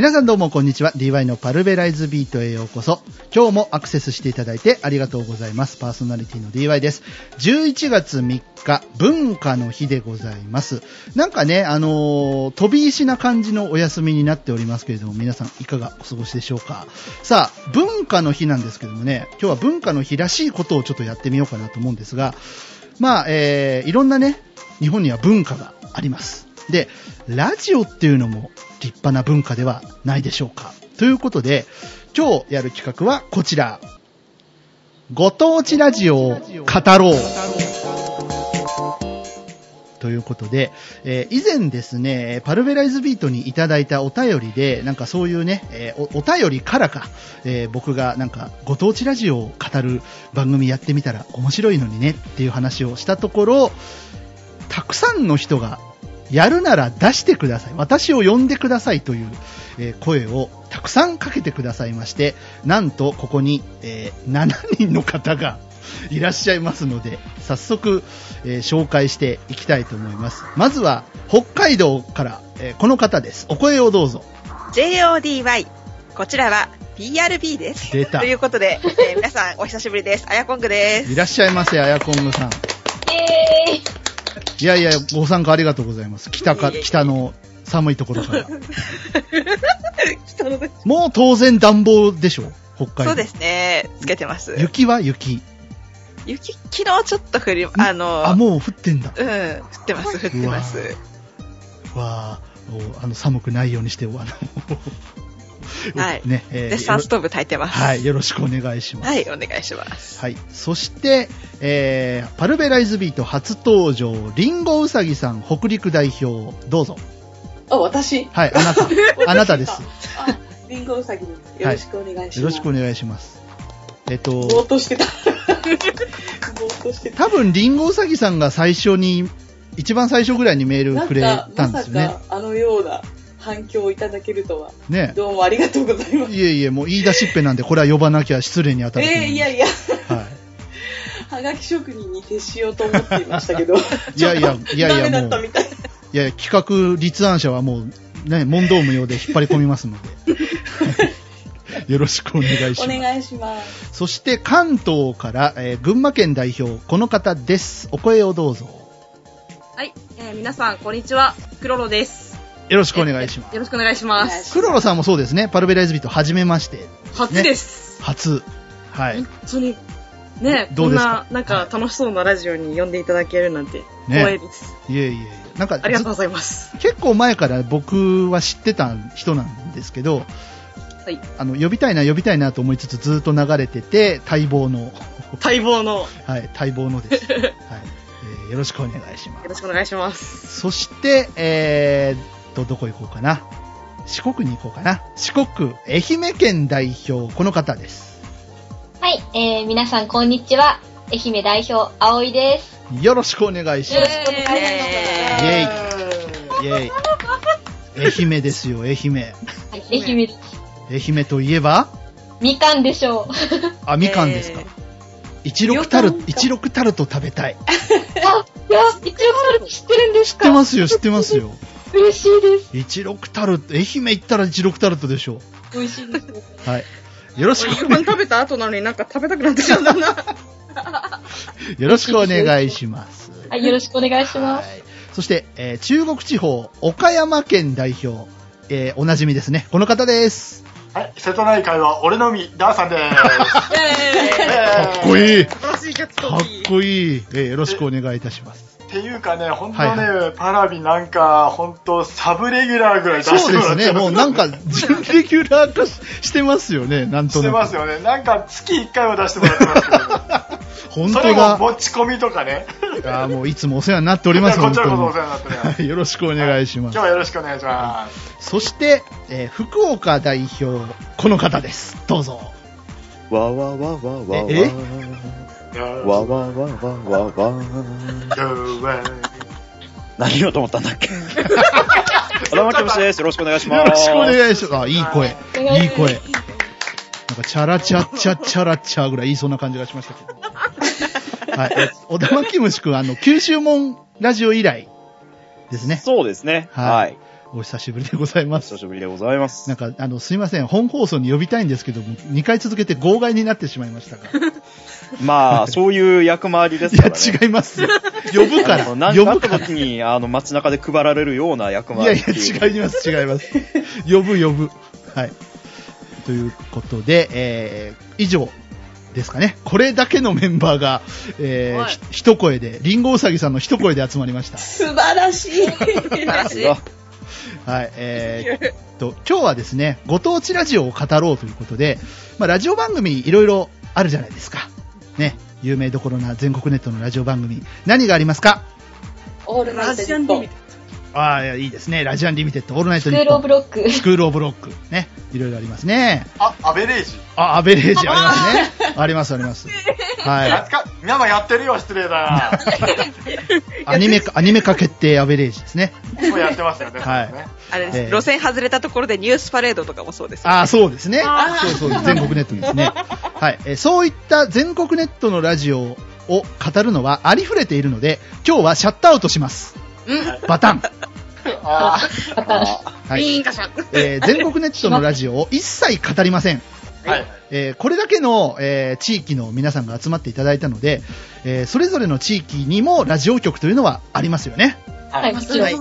皆さんどうもこんにちは。DY のパルベライズビートへようこそ。今日もアクセスしていただいてありがとうございます。パーソナリティの DY です。11月3日、文化の日でございます。なんかね、あのー飛び石な感じのお休みになっておりますけれども、皆さんいかがお過ごしでしょうか。さあ、文化の日なんですけどもね、今日は文化の日らしいことをちょっとやってみようかなと思うんですが、まあ、えー、いろんなね、日本には文化があります。で、ラジオっていうのも立派な文化ではないでしょうか。ということで、今日やる企画はこちら。ご当地ラジオを語ろう。ということで、えー以前ですね、パルベライズビートにいただいたお便りで、なんかそういうね、えーお便りからか、えー僕がなんかご当地ラジオを語る番組やってみたら面白いのにねっていう話をしたところ、たくさんの人がやるなら出してください。私を呼んでくださいという、えー声をたくさんかけてくださいまして、なんとここに、えー7人の方がいらっしゃいますので、早速、えー紹介していきたいと思います。まずは、北海道から、えーこの方です。お声をどうぞ。JODY。こちらは PRB です。出たということで、えー皆さんお久しぶりです。あやこんぐです。いらっしゃいませ、あやこんぐさん。イェーイいやいや、ご参加ありがとうございます。北か、北の寒いところから。もう当然暖房でしょ北海道。そうですね。つけてます。雪は雪。雪、昨日ちょっと降り、あの、あ、もう降ってんだ。うん、降ってます、降ってます。わあ、おあの、寒くないようにして、あの、はいね、えー絶賛ストーブ炊いてます。はい、よろしくお願いします。はい、お願いします。はい。そして、えー、パルベライズビート初登場、リンゴウサギさん、北陸代表、どうぞ。あ、私？はい、あなた、あなたです。あ、リンゴウサギです。よろしくお願いします。よろしくお願いします。えっぼーとっ、としてた。ぼーっとしてた。多分、リンゴウサギさんが最初に、一番最初ぐらいにメールくれたんですよねか。あのような反響をいただけるとは。ね。どうもありがとうございます。いえいえ、もう言い出しっぺなんで、これは呼ばなきゃ失礼に当たると思えー、いやいや、はい。はがき職人に徹しようと思っていましたけど。いやいやいや。いやいや、企画立案者はもう、ね、問答無用で引っ張り込みますので。よろしくお願いします。お願いします。そして関東から、えー群馬県代表、この方です。お声をどうぞ。はい、えー皆さん、こんにちは。クロロです。よろしくお願いします。よろしくお願いします。クロロさんもそうですね。パルベライズビート初めまして。初です。初。はい本。当に、ね、どうんですか？こな、なんか楽しそうなラジオに呼んでいただけるなんて、ね光栄です。いえいえいえ。なんか、ありがとうございます。結構前から僕は知ってた人なんですけど、はい。あの、呼びたいな、呼びたいなと思いつつずっと流れてて、待望の、待望の、よ はい、待望のです。はい。えーよろしくお願いします。ろしくお願いします。そして、えーっと、どこ行こうかな。四国に行こうかな。四国、愛媛県代表、この方です。はい、えー、皆さんこんにちは。愛媛代表、葵です。よろしくお願いします。よろしくお願いします。イェイイェイ。愛媛ですよ、愛媛。はい、愛媛です。愛媛といえば、みかんでしょう。あ、みかんですか。一六タルト、一六タルト食べたい。あ、いや、一応それ知ってるんです知っかてますよ、知ってますよ。嬉しいです。一六タルト、愛媛行ったら一六タルトでしょ美味しいです。う。はい。よろしく夕飯食べた後なのになんか食べたくなってきちゃったな。よろしくお願いします。はい、よろしくお願いします。はい。そして、えー中国地方、岡山県代表、えーおなじみですね。この方です。はい、瀬戸内海は俺のみ、ダーさんで ーす。かっこいい。か新しいキャッチコっ。こいい。えーよろしくお願いいたします。っていうかね、本当ね、はいパラビなんか、本当サブレギュラーぐらい出してそうですね。もうなんか、準レギュラー化ししてますよね。なんとして。ますよね。なんか月1回は出してもらってますけど、本それも当だ。持ち込みとかね。あーもういつもお世話になっております、こ。ちらこそお世話になっております。は いよろしくお願いします。今日はよろしくお願いします。そして、えー福岡代表、この方です。どうぞ。わわわわわわえ？わわわわわわ何言おうと思ったんだっけ？小田巻節です。よろしくお願いします。よろしくお願いします。あ、いい声。いいい声。なんか、チャラチャッチャッチャラッチャーぐらい言いそうな感じがしましたけど。はい。え小田巻虫くん、あの、九州門ラジオ以来ですね。そうですね。はいはい。お久しぶりでございます。久しぶりでございますなん。か、あの、すいません。本放送に呼びたいんですけども、2回続けて号外になってしまいましたが。まあ、そういう役回りですいや、からね。違いますよ。呼ぶから。あのなん呼かあったぶから。時に、あの、街中で配られるような役いやい回りっていう。や、違います、違います。呼ぶ、呼ぶ。はい。ということで、えー、以上ですかね。これだけのメンバーが、えーはいひ一声で、リンゴウサギさんの一声で集まりました。素晴らしい。素晴らしい。あ はい、えーっと、今日はですね、ご当地ラジオを語ろうということで、まあ、ラジオ番組いろいろあるじゃないですか。ね、有名どころな全国ネットのラジオ番組、何がありますか？オールナイトニッポン。ああ、いやいいですね。ラジアンリミテッド、オールナイトスクールオブロック。スクールオブロック。ね、いろいろありますね。あ、アベレージ。あ、アベレージありますね。あります、あります。はやっか、皆さんやってるよ、失礼だい。アニメ化、アニメ化決定アベレージですね。な。もうやってますよね。はいあれです、ええ路線外れたところでニュースパレードとかもそうです。ああ、そうですねそうそう、全国ネットですね。はい。えーそういった全国ネットのラジオを語るのはありふれているので、今日はシャットアウトします。バタン。あバタン。はい。ビーンカシャン。えー全国ネットのラジオを一切語りません。ーはい。えーこれだけの、えー地域の皆さんが集まっていただいたので、えーそれぞれの地域にもラジオ局というのはありますよね。はい。はいあり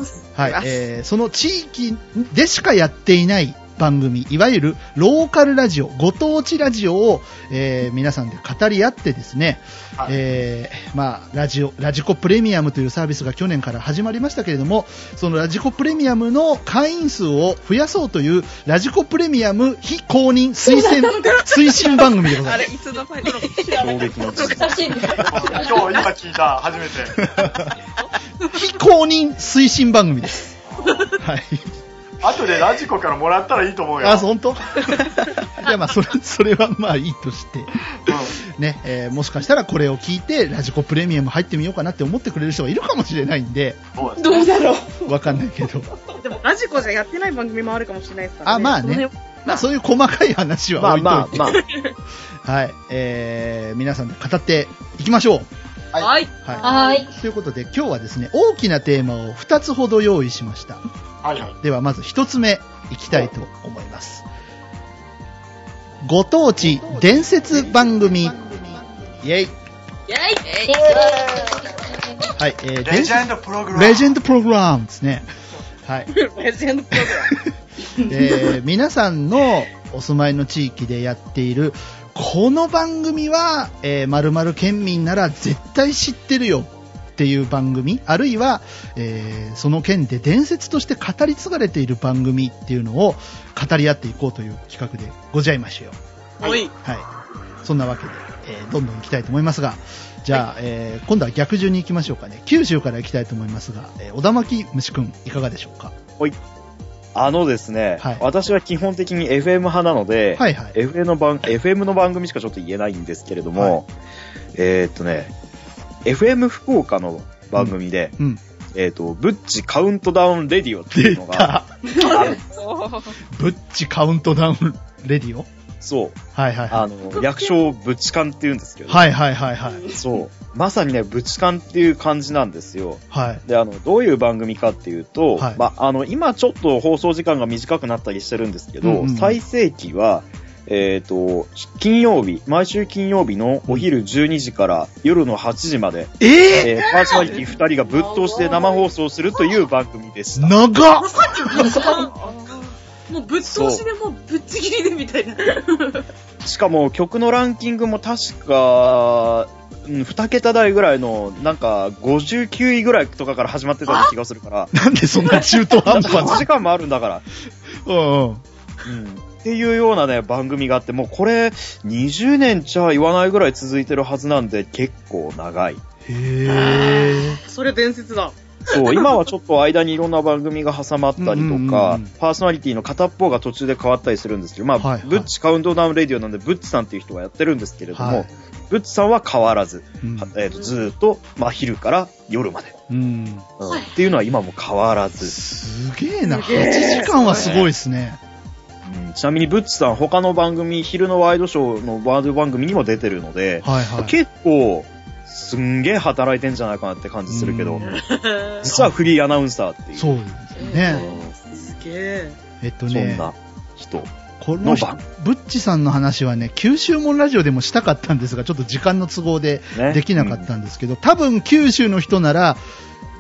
ま。すえーその地域でしかやっていない番組、いわゆるローカルラジオ、ご当地ラジオを、えー皆さんで語り合ってですね、はいえーまあ、ラジオ、ラジコプレミアムというサービスが去年から始まりましたけれども、そのラジコプレミアムの会員数を増やそうという、ラジコプレミアム非公認推薦、推進番組でござあれ、います。いつの間に。衝撃の。今日、今聞いた、初めて。非公認推進番組です。はい。後でラジコからもらったらいいと思うよ。あ、本当？いや、まあ、それ、それはまあいいとして。うんね、えーもしかしたらこれを聞いて、ラジコプレミアム入ってみようかなって思ってくれる人がいるかもしれないんで、どうだろう？わかんないけど。でも、ラジコじゃやってない番組もあるかもしれないですからね。あまあねまあそういう細かい話はまあ置いといて。まあまあ。はい。えー、皆さんで語っていきましょう。はいはい。は。い。ということで今日はですね、大きなテーマを2つほど用意しました。はいはい。ではまず1つ目いきたいと思います。ご当地伝説番組。イェイ。イェイはい。えー、レジェンドプログラム。レジェンドプログラムですね。はい。レジェンドプログラム。えー皆さんのお住まいの地域でやっている、この番組は、えー、〇〇県民なら絶対知ってるよっていう番組、あるいは、えーその県で伝説として語り継がれている番組っていうのを語り合っていこうという企画でございましょう。おい。はい。そんなわけで、えーどんどん行きたいと思いますが、じゃあ、えー今度は逆順に行きましょうかね。九州から行きたいと思いますが、えー小田巻虫くん、いかがでしょうか？あのですね、はい私は基本的に FM 派なので、はいはい。FM の番、FM の番組しかちょっと言えないんですけれども、えーっとね、FM 福岡の番組で、うん。えーっと、ブッチカウントダウンレディオってい出うのがた。ある。ブッチカウントダウンレディオ？そう。はいはいはあの、略称ブッチカンって言うんですけい。ど、はいはいはいはい。そう。まさにね、ブッチカンっていう感じなんですよ。はい。で、あの、どういう番組かっていうと、はいまあ、あの、今ちょっと放送時間が短くなったりしてるんですけど、うんうん最盛期は、えっ、と、金曜日、毎週金曜日のお昼12時から夜の8時まで、えー、えーパーソナリティ2人がぶっ通して生放送するという番組でした。長っ もうぶっ通しでもうぶっちぎりでみたいな。しかも曲のランキングも確か、うん2桁台ぐらいの、なんか59位ぐらいとかから始まってたような気がするから、なんでそんな中途半端8な？時間もあるんだから。うんうん。うんっていうようなね、番組があって、もうこれ、20年じゃ言わないぐらい続いてるはずなんで、結構長い。へそれ伝説だ。そう、今はちょっと間にいろんな番組が挟まったりとうんうんうんかうん、パーソナリティの片っぽが途中で変わったりするんですけど、まあ、はいはいブッチカウントダウンレディオなんで、ブッチさんっていう人がやってるんですけれども、はいブッチさんは変わらず、ー。うんはえーとずーっと、まあ、昼から夜まで、うん。うんっていうのは今も変わらず、すげえな。すげえ8時間はすごいですね。うんちなみにブッチさん他の番組、昼のワイドショーのワード番組にも出てるので、はいはい。結構、すんげえ働いてんじゃないかなって感じするけどうん、実はフリーアナウンサーっていう。そうですよね。え。そんえっとね、な人。このブッチさんの話はね、九州門ラジオでもしたかったんですが、ちょっと時間の都合でねできなかったんですけど、多分九州の人なら、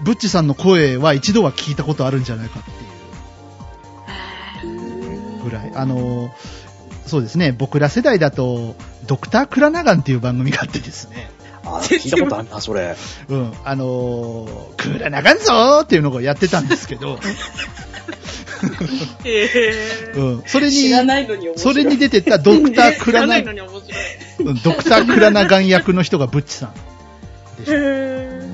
ブッチさんの声は一度は聞いたことあるんじゃないかっていうぐらい。あのーそうですね、僕ら世代だと、ドクタークラナガンっていう番組があってですね、あー 聞いたことあるな、それ。うん、あのークラナガンぞーっていうのをやってたんですけど、へえ。うん、それに、に。それに出てたドクタークラナ ドクタークラナガン役の人がブッチさんでした。うへん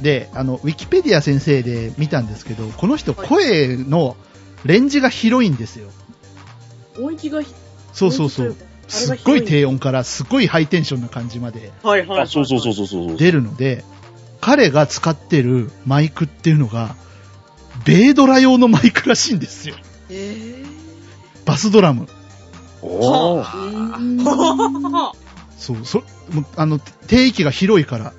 で、あの、ウィキペディア先生で見たんですけど、この人声のレンジが広いんですよ。え。音域がひ、そうそうそう。すっごい低音からすっごいハイテンションな感じまではいはい。あ、そうそうそうそうそう。出るので、彼が使ってるマイクっていうのが、米ドラ用のマイクらしいんですよ。へえ。バスドラム。おー。うーんはそう、そ、あの、低域が広いから、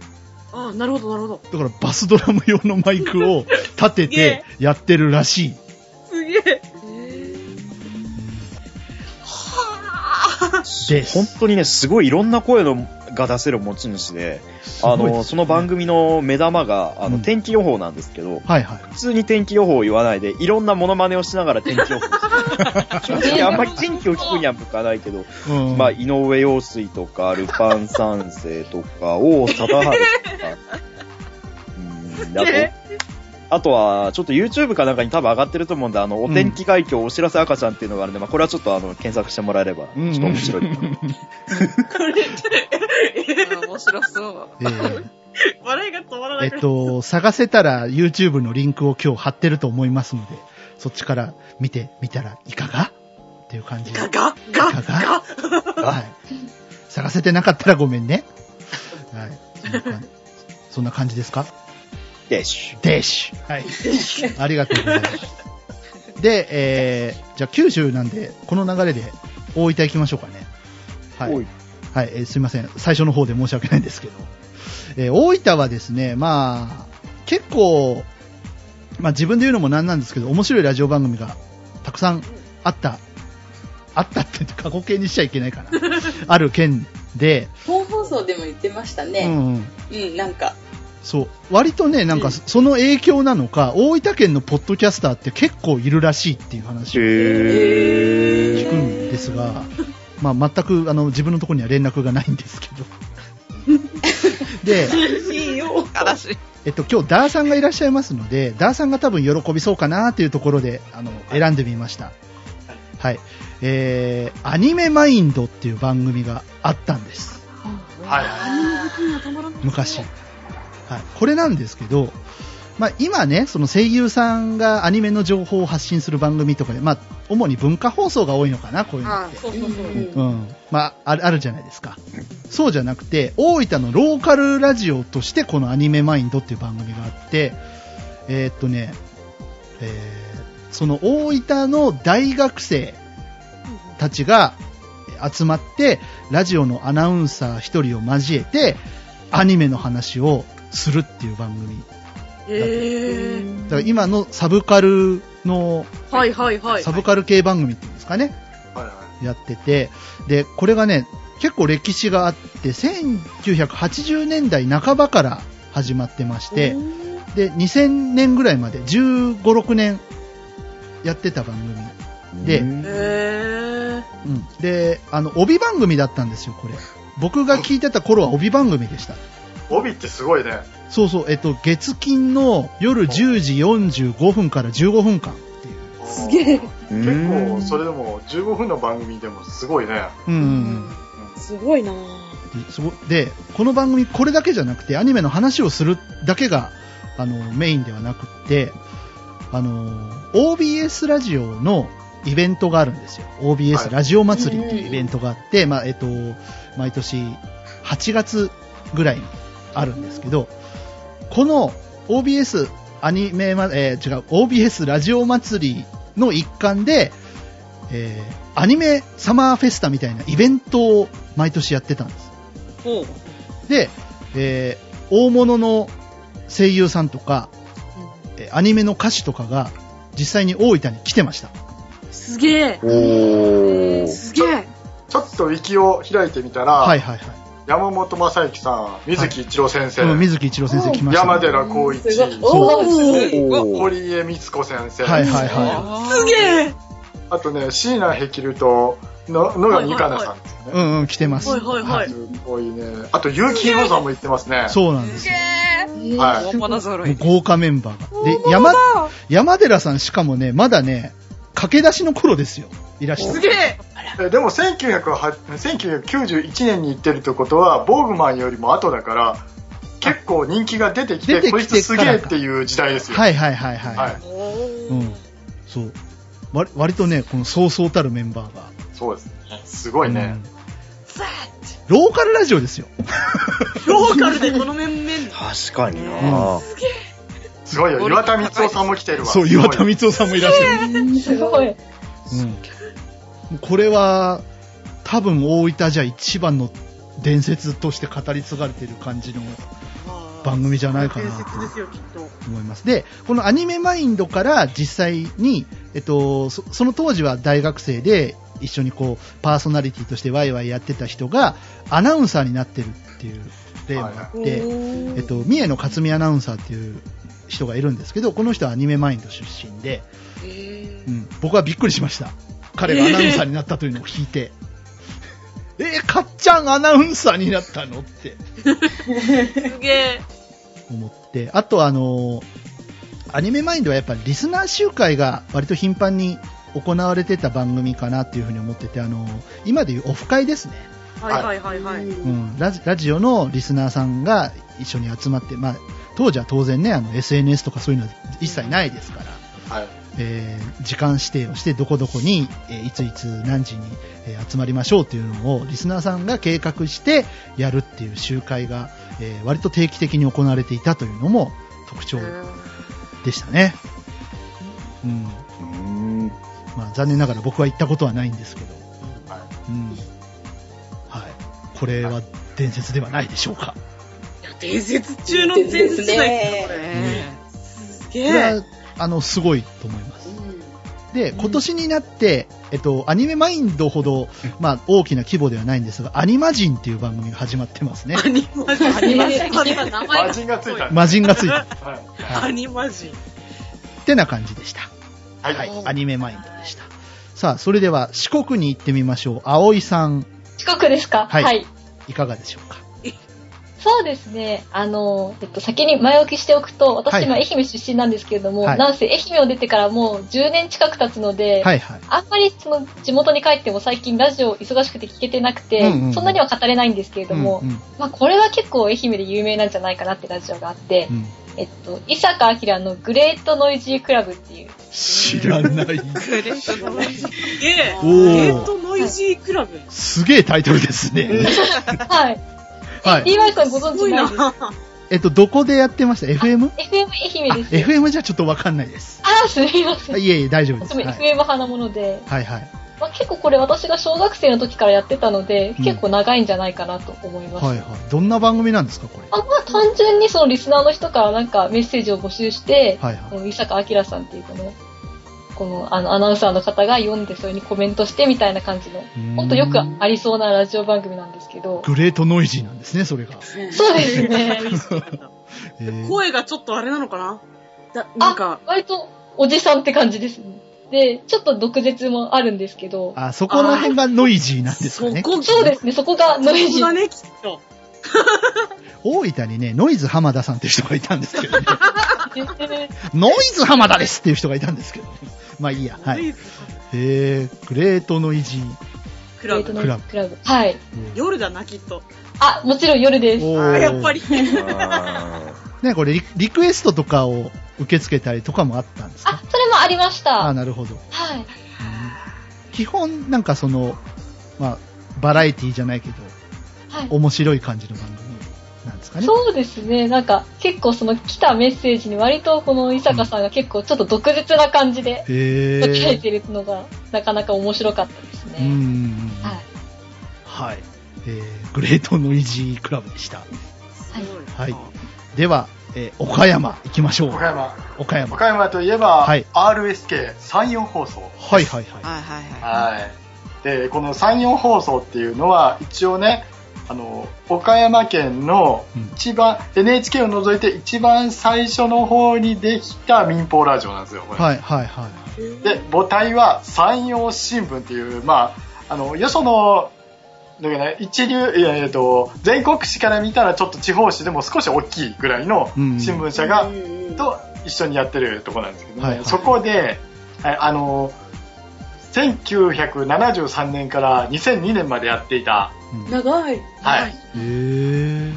あ、なるほどなるほど。だからバスドラム用のマイクを立ててやってるらしい。です。本当にね、すごいいろんな声のが出せる持ち主で、あの、その番組の目玉が、あの、うん天気予報なんですけど、はいはい。普通に天気予報を言わないで、いろんなモノマネをしながら天気予報。正直あんまり天気を聞くには向かないけど、うんまあ、井上陽水とか、ルパン三世とか、王貞治とか、うん、あと、あとは、ちょっと YouTube かなんかに多分上がってると思うんで、あの、お天気海峡お知らせ赤ちゃんっていうのがあるんで、まあ、これはちょっとあの、検索してもらえれば、ちょっと面白い。面白そう。えー笑いが止まらなえっと、探せたら YouTube のリンクを今日貼ってると思いますので、そっちから見てみたらいかが？っていう感じで。ガガガガガはい。探せてなかったらごめんね。はい。そんな感じそんな感じですかでしゅ。でし。はい。ありがとうございます。で、えー、じゃあ九州なんで、この流れで大分行きましょうかね。はい。はい、えーすいません。最初の方で申し訳ないんですけど。えー大分はですね、まあ、結構、まあ自分で言うのもなんなんですけど、面白いラジオ番組がたくさんあった、あったって過去形にしちゃいけないかな。ある県で、本放送でも言ってましたうね。んうん、うん、なんか。そう、割とね、なんかその影響なのか、大分県のポッドキャスターって結構いるらしいっていう話をへ聞くんですが、まあ全くあの自分のところには連絡がないんですけど。で、いいよ。悲しい。えっと、今日ダーさんがいらっしゃいますので、ダーさんが多分喜びそうかなというところで、あの、選んでみました。はい。えー、アニメマインドっていう番組があったんです。はいは昔。はい。これなんですけど、まあ今ね、その声優さんがアニメの情報を発信する番組とかで、まあ主に文化放送が多いのかな、こういうのあって。そうそうそう。うん。まあ、あるあるじゃないですか。そうじゃなくて、大分のローカルラジオとしてこのアニメマインドっていう番組があって、えーっとね、えーその大分の大学生たちが集まって、ラジオのアナウンサー一人を交えて、アニメの話をするっていう番組。へえ。だから今のサブカルの、はいはいはい。サブカル系番組っていうんですかね。い。はいはい。やってて、で、これがね、結構歴史があって、1980年代半ばから始まってまして、で、2000年ぐらいまで15、6年やってた番組。で。うん。で、あの、帯番組だったんですよ、これ。僕が聞いてた頃は帯番組でした。帯ってすごいね。そうそう、えっと、月金の夜10時45分から15分間っていう。すげえ。結結構、それでも15分の番組でもすごいね。うんうんうん。すごいなですごで、この番組これだけじゃなくて、アニメの話をするだけが、あの、メインではなくって、あの、OBS ラジオのイベントがあるんですよ。は OBS いラジオ祭りっていうイベントがあって、まあ、えっと、毎年8月ぐらいにあるんですけど、この OBS アニメま、えー違う、OBS ラジオ祭りの一環で、えーアニメサマーフェスタみたいなイベントを毎年やってたんです。で、えー大物の声優さんとか、えーアニメの歌手とかが実際に大分に来てました。すげえ。おー。すげえ。ちょっとウィキを開いてみたら、はいはいはい。山本正幸さん、水木一郎先生、うん水木一郎先生来ました、山寺宏一、そう堀江光子先生、はいはいはすげえ。あとね、椎名ヘキルとの野上香奈さんですよね。い。うんうん、来てます。はいはいはい。すごいね。あと、結城宏さんも言ってますね。そうなんですよ。はい。豪華メンバーが。で、山、山寺さんしかもね、まだね、駆け出しの頃ですよ。いらしてすげえ。えでも1908 1991年に行ってるってことは、ボーグマンよりも後だから、結構人気が出てきて、こいつすげえっていう時代ですよ。はいはいはいはい。はい。うん。そう。割割とね、このそうそうたるメンバーが。そうですね。すごいね。うんローカルラジオですよ。ローカルでこの面々。確かになすごいよ。岩田光夫さんも来てるわ。そう、岩田光夫さんもいらっしゃる。すごい。うん。これは、多分大分じゃ一番の伝説として語り継がれてる感じの番組じゃないかなと。思います。で、このアニメマインドから実際に、えっと、そその当時は大学生で一緒にこう、パーソナリティとしてワイワイやってた人がアナウンサーになってるっていう例もあって、えっと、三重の勝美アナウンサーっていう人がいるんですけど、この人はアニメマインド出身で、うん、僕はびっくりしました。彼がアナウンサーになったというのを聞いて。えー、かっちゃんアナウンサーになったのってすげえ。思って。あとあのーアニメマインドはやっぱりリスナー集会が割と頻繁に行われてた番組かなっていうふうに思ってて、あのー今でいうオフ会ですね。はいはいはいはい。うん、ラジラジオのリスナーさんが一緒に集まって、まあ、当時は当然ね、あの SNS とかそういうのは一切ないですから、はい。えー時間指定をしてどこどこに、えーいついつ何時に、えー集まりましょうっていうのをリスナーさんが計画してやるっていう集会が、えー割と定期的に行われていたというのも特徴でしたね。うん。うんまあ残念ながら僕は行ったことはないんですけど、はいうん。はい。これは伝説ではないでしょうか。伝説中の伝説じゃないですか、これ。すげえ。あの、すごいと思います。で、今年になって、えっと、アニメマインドほど、まあ、大きな規模ではないんですが、アニマジンっていう番組が始まってますね。アニマジン。アニマジンマジンがついた。魔人がついた。はい。アニマジン。ってな感じでした。はい。はい。アニメマインドでした。さあ、それでは四国に行ってみましょう。葵さん、四国ですか？はいいかがでしょうか？そうですね。あの、えっと、先に前置きしておくと、私はい今愛媛出身なんですけれども、はいなんせ愛媛を出てからもう10年近く経つので、はいはい。あんまりその地元に帰っても最近ラジオ忙しくて聞けてなくて、うんうんうんそんなには語れないんですけれども、うんうんまあこれは結構愛媛で有名なんじゃないかなってラジオがあって、うんえっと、伊坂明のグレートノイジークラブっていう、知らない。グレートノイジークラブ。すげえタイトルですね。はい。はい。DY さんご存知ないです。。えっと、どこでやってました ?FM? FM 愛あ、媛です。FM じゃちょっとわかんないです。あー、すみません。いえいえ、大丈夫です。はい FM 派なもので、はいはい。まあ、結構これ私が小学生の時からやってたので、うん結構長いんじゃないかなと思います。はいはい。どんな番組なんですか、これ？あまあ単純にそのリスナーの人からなんかメッセージを募集して、はいはい。伊坂明さんっていうこの、このあのアナウンサーの方が読んでそれにコメントしてみたいな感じの、ほんとよくありそうなラジオ番組なんですけど、グレートノイジーなんですね、それが。そうですね。えー声がちょっとあれなのかな？だなんあか、、割とおじさんって感じですね。で、ちょっと毒舌もあるんですけど、あ、そこら辺がノイジーなんですかね。そこそうですね、そこがノイジー。そこがね、きっと。大分にね、ノイズ浜田さんっていう人がいたんですけどね。え ノイズ浜田ですっていう人がいたんですけど、まあいいや。はい。えー、グレートノイジー。クラブ。グレートノイジークラブ。はい。夜だな、きっと。あ、もちろん夜です。おあーやっぱり。あ ね、これリリクエストとかを受け付けたりとかもあったんですかあ、それもありました。あなるほど。はい。基本、なんかその、まあ、バラエティじゃないけど、はい。面白い感じの番組ですかね。そうですね。なんか、結構その来たメッセージに割とこの伊坂さんが結構ちょっと毒舌な感じでへー。答えてるのが、なかなか面白かったですね。ん。はい。はい。えー、グレートノイジークラブでした。はい。はい。では、えー岡山行きましょう。岡山。岡山。岡山といえば、はい RSK 34放送。はいはいはい。はいはいははい。で、この34放送っていうのは、一応ね、あの、岡山県のうん一番、NHK を除いて一番最初の方にできた民放ラジオなんですよ、これ。はいはいはい。で、母体は山陽新聞っていう、まあ、あの、よその、だからね、一流、えっと、全国紙から見たらちょっと地方紙でも少し大きいぐらいのうん新聞社が、うんと一緒にやってるところなんですけどね、はいはいそこで、はいあの、1973年から2002年までやっていた、うん長い。はい、へー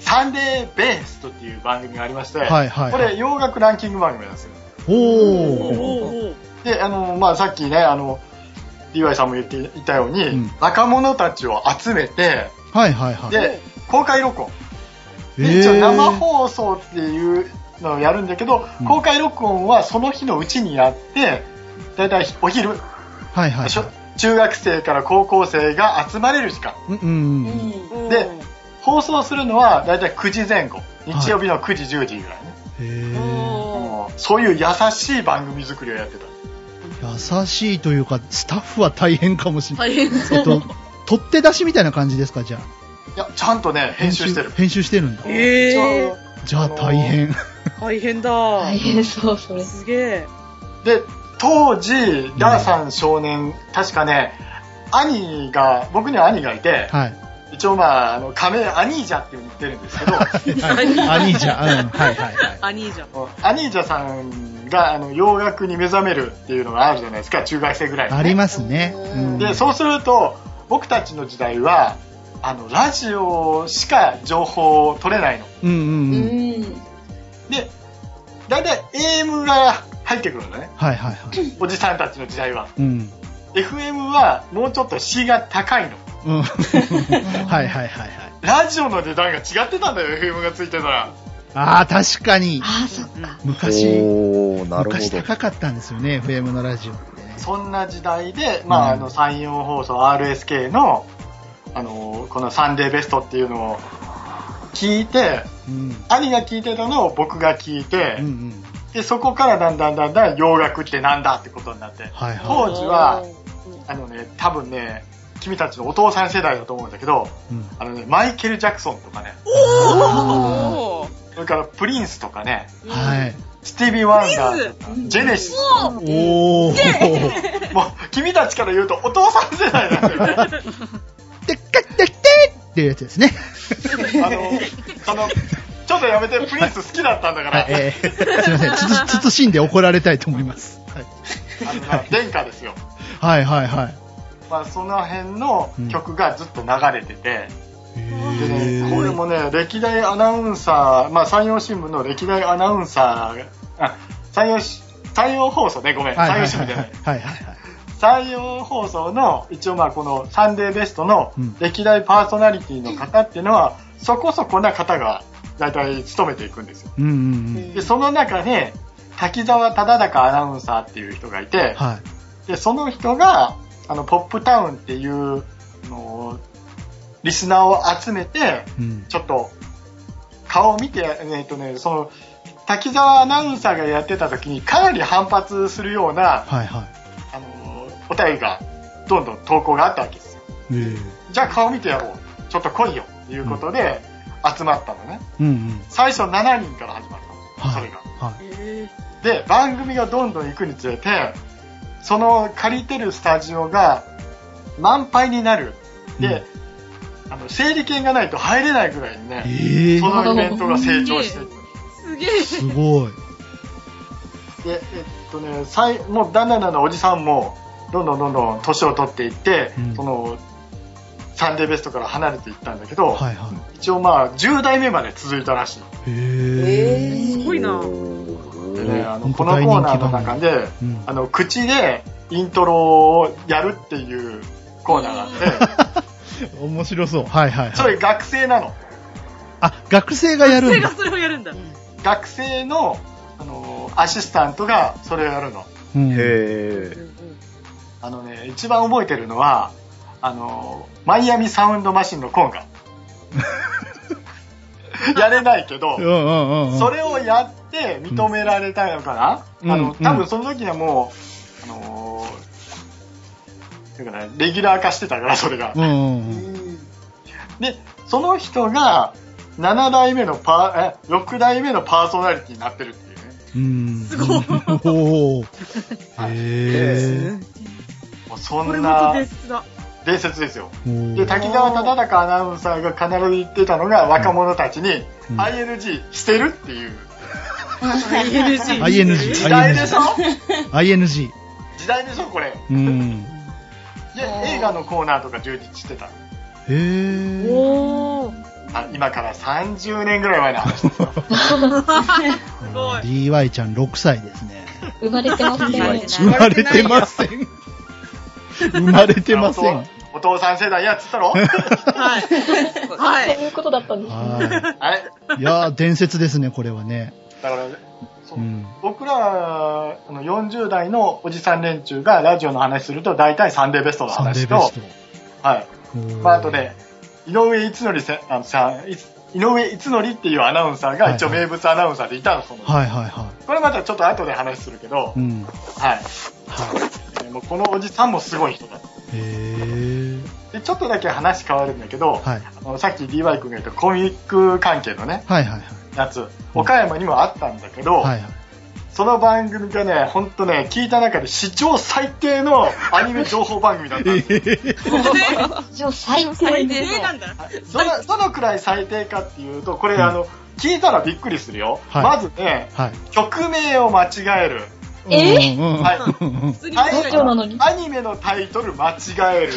サンデーベーストっていう番組がありまして、はいはい。これ洋楽ランキング番組なんですよ。おい。ー。おーで、あの、まあ、さっきね、あの、DY さんも言っていたように、うん若者たちを集めて、はいはいはい。で、公開録音。へで一応ー生放送っていうのをやるんだけど、うん公開録音はその日のうちにやって、だいたいお昼、はいはい中学生から高校生が集まれる時間。い。うんうん。うん。で放送するのはだいたい9時前後。日曜日の9時、10時ぐらいね。へそういう優しい番組作りをやってた。優しいというか、スタッフは大変かもしれない。大変そう。えっと、取って出しみたいな感じですか、じゃあ？いや、ちゃんとね、編集してる。編集してるんだ。えー、じゃあ大変。大変だ。大変そう、それ。すげえ。で、当時、ダーさん少年、確かね、兄が、僕には兄がいて、はい。一応まあ、あの、仮名、アニージャって言ってるんですけど、はい。兄じゃん。うん。はいはいはい。兄じゃん。アニージャさんが、あの、洋楽に目覚めるっていうのがあるじゃないですか、中学生ぐらいのね、ありますね。うんで、そうすると、僕たちの時代は、あの、ラジオしか情報を取れないの。うんうんううん。ん。で、だいたい AM が入ってくるのね。はいはいはい。おじさんたちの時代は。うん。FM はもうちょっと C が高いの。うん。はいはいはいはい。ラジオの値段が違ってたんだよ、FM がついてたら。ああ、確かに。ああ、そっか。昔、おー、なるほ昔ど。高かったんですよね、FM のラジオってね。そんな時代で、まあ、うんあの、山陽放送 RSK の、あの、このサンデーベストっていうのを聞いて、うん。兄が聞いてたのを僕が聞いて、うんうん。で、そこからだんだんだんだん洋楽ってなんだってことになって、はいは当時は、あのね、多分ね、君たちのお父さん世代だと思うんだけど、い。うん。あのね、マイケル・ジャクソンとかね、おー。それからプリンスとかね、はい。スティービー・ワンダーとか、ジェネシス。おー。もう、君たちから言うとお父さん世代なんだよ。でっかでっけっていうやつですね。あの、あの、ちょっとやめて、プリンス好きだったんだから、はい、えー、すいません。つつ、慎んで怒られたいと思います。はい。あのな、殿下ですよ。はいはいはい。まあ、その辺の曲がずっと流れてて、へでーね、これもね、歴代アナウンサー、まあ、山陽新聞の歴代アナウンサーが、あ、山陽し、山陽放送ね、ごめん、山陽新聞じゃない。はいはいはい。山陽放送の、一応まあこのサンデーベストのうん歴代パーソナリティの方っていうのは、そこそこな方が大体務めていくんですよ。うんうんうん。で、その中で、滝沢忠敬アナウンサーっていう人がいて、はい。で、その人が、あの、ポップタウンっていう、あのリスナーを集めて、うん。ちょっと、顔を見て、えっとね、その、滝沢アナウンサーがやってた時にかなり反発するような、はいはい。あのお便りが、どんどん投稿があったわけですよ。えーじゃあ顔見てやろう。ちょっと来いよ。ということで、集まったのね。うんうん。最初7人から始まったの。そはいれが。。はい。で、番組がどんどん行くにつれて、その借りてるスタジオが満杯になる。で、あの、整理券がないと入れないぐらいにね、ええそのイベントが成長していく。すげえ。すごい。で、えっとね、さいもうだんだんだんだんおじさんも、どんどんどんどん年を取っていって、うんその、サンデーベストから離れていったんだけど、はいは一応まあ、10代目まで続いたらしい。い。へえ。すごいな。でね、あの、このコーナーの中で、うんあの、口でイントロをやるっていうコーナーがあって、面白そう。はいはいはい。それ学生なの。あ、学生がやるんだ学生が。それをやるんだ。学生の、あの、アシスタントがそれをやるの。うんへえ。あのね、一番覚えてるのは、あの、マイアミサウンドマシンのコンが。やれないけどうん、うんうんうん。それをやって認められたのかな、うんあの、うん多分その時にはもう、あのー、ていうかね、レギュラー化してたから、それが。で、その人が、7代目のパー、え、6代目のパーソナリティになってるっていうね。うん。すごい おーへもうそこれんなまた伝説だ。伝説ですよ。ー。で、滝川忠孝アナウンサーが必ず言ってたのが、若者たちに、うん ING してるっていう。ING。ING 時代でしょ？ING。時代でしょこれ。うん。で、映画のコーナーとか充実してた。へー。おー。あ今から30年ぐらい前の話ですよ。ごい DY ちゃん6歳ですね。生まれてますね。生まれてません。生まれてません。お父さん世代やっつったろ？はい。はい。そういうことだったんですね。ははい。い。いやー、伝説ですね、これはね。だから、そううん。僕らあの40代のおじさん連中がラジオの話すると大体サンデーベストのサンデ話とーベス、ト。はい。まあ、あとね、井上逸則せあのさ井上逸則っていうアナウンサーが一応名物アナウンサーでいたの、その。はいはいはこれまたちょっと後で話するけどい。う、ん。はい。はえーもうこのおじさんもすごい人だ。い。へー。で、ちょっとだけ話変わるんだけど、はい。あのさっき DY 君が言ったコミック関係のね、はいはいはい。やつ、岡山にもあったんだけど、はいはい。その番組がね、ほんとね、聞いた中で史上最低のアニメ情報番組だったんですよ。一応最低なんだ。どの、どのくらい最低かっていうと、これ、あの、聞いたらびっくりするよ。はいまずね、はい。曲名を間違える。え？アニメのタイトル間違える。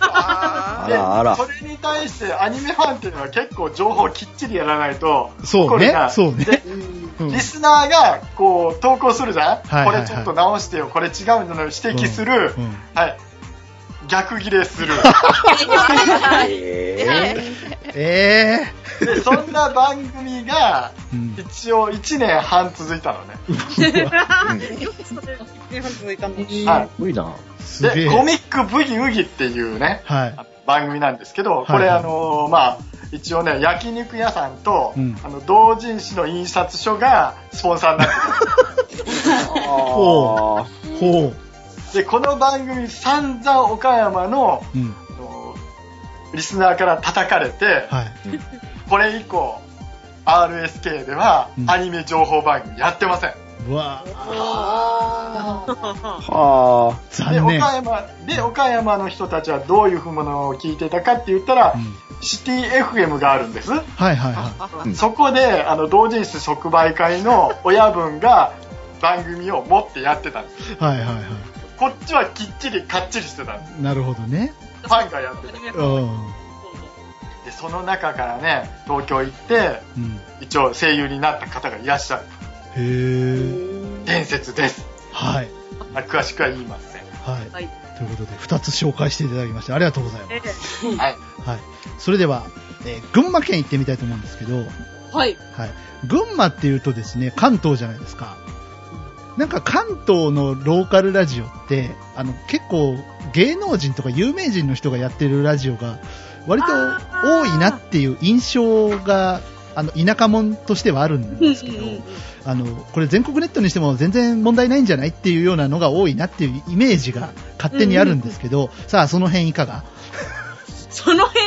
あらあら。でそれに対してアニメファンっていうのは結構情報をきっちりやらないと、そうね。これが。そうね。でうん。リスナーがこう投稿するじゃん、はいはいはい。これちょっと直してよ、これ違うの指摘する、うんうん。はい、逆ギレする。ええで、そんな番組が一応1年半続いたのね。よくそれ、1年半続いたの。はいすごいな。で。コミックブギウギっていうね、はい。番組なんですけど、これ、はいはいあのーまあ、一応ね、焼肉屋さんと、うんあの同人誌の印刷所がスポンサーになってほあほる。で、この番組散々岡山のう。うん。リスナーから叩かれて、はい。これ以降、RSK ではうんアニメ情報番組やってません。うわああ。はあ。で、残念。岡山、で、岡山の人たちはどういうふうものを聞いてたかって言ったら、うんシティ FM があるんです。はいはいはうんそこで、あの、同人誌即売会の親分が番組を持ってやってたんです。い。はいはいはこっちはきっちりかっちりしてたんです。い。なるほどね。ファンがやってた。うん。で、その中からね、東京行って、うん。一応声優になった方がいらっしゃる。へー。伝説です。はい。まあ詳しくは言いません。はい。はいということで、2つ紹介していただきまして、ありがとうございます。えはい。はい。それでは、えー群馬県行ってみたいと思うんですけど、はい。はい。群馬っていうとですね、関東じゃないですか。なんか関東のローカルラジオって、あの、結構芸能人とか有名人の人がやってるラジオが割と多いなっていう印象が、あの、田舎者としてはあるんですけど、あの、これ全国ネットにしても全然問題ないんじゃないっていうようなのが多いなっていうイメージが勝手にあるんですけど、さあ、その辺いかが？その辺、